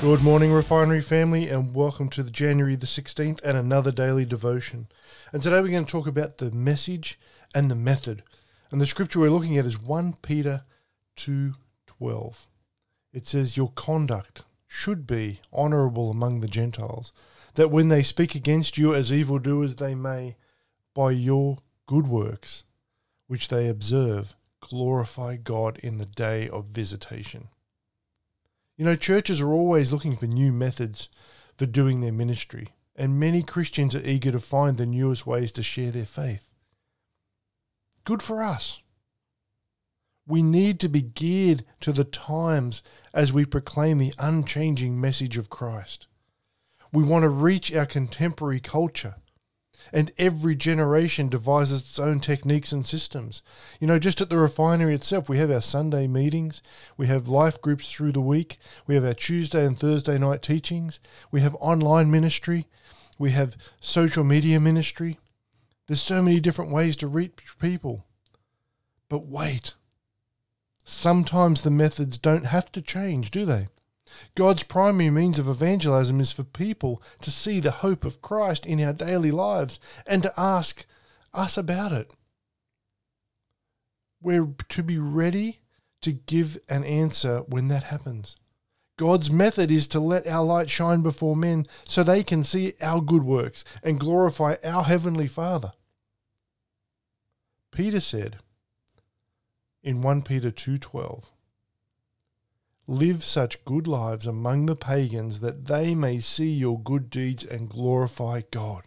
Good morning, Refinery family, and welcome to the January the 16th and another daily devotion. And today we're going to talk about the message and the method. And the scripture we're looking at is 1 Peter 2:12. It says your conduct should be honorable among the Gentiles, that when they speak against you as evildoers they may by your good works which they observe glorify God in the day of visitation. You know, churches are always looking for new methods for doing their ministry, and many Christians are eager to find the newest ways to share their faith. Good for us. We need to be geared to the times as we proclaim the unchanging message of Christ. We want to reach our contemporary culture and every generation devises its own techniques and systems. You know, just at the refinery itself, we have our Sunday meetings, we have life groups through the week, we have our Tuesday and Thursday night teachings, we have online ministry, we have social media ministry. There's so many different ways to reach people. But wait, sometimes the methods don't have to change, do they? God's primary means of evangelism is for people to see the hope of Christ in our daily lives and to ask us about it. We're to be ready to give an answer when that happens. God's method is to let our light shine before men so they can see our good works and glorify our heavenly Father. Peter said in 1 Peter 2:12 Live such good lives among the pagans that they may see your good deeds and glorify God.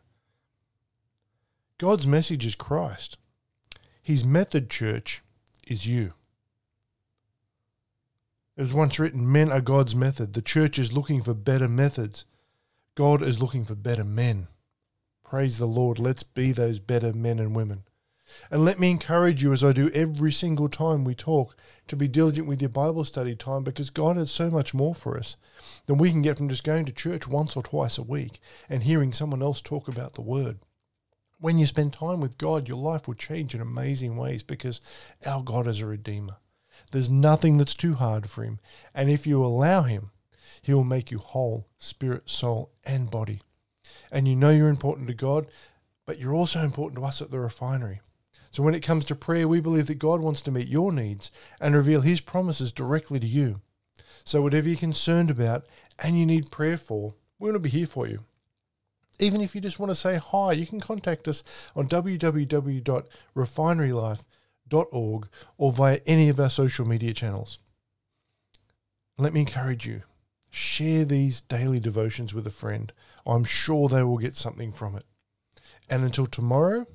God's message is Christ. His method, church, is you. It was once written, Men are God's method. The church is looking for better methods. God is looking for better men. Praise the Lord. Let's be those better men and women. And let me encourage you, as I do every single time we talk, to be diligent with your Bible study time because God has so much more for us than we can get from just going to church once or twice a week and hearing someone else talk about the Word. When you spend time with God, your life will change in amazing ways because our God is a Redeemer. There's nothing that's too hard for Him. And if you allow Him, He will make you whole, spirit, soul, and body. And you know you're important to God, but you're also important to us at the refinery. So when it comes to prayer, we believe that God wants to meet your needs and reveal his promises directly to you. So whatever you're concerned about and you need prayer for, we're going to be here for you. Even if you just want to say hi, you can contact us on www.refinerylife.org or via any of our social media channels. Let me encourage you share these daily devotions with a friend. I'm sure they will get something from it. And until tomorrow,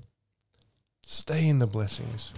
Stay in the blessings.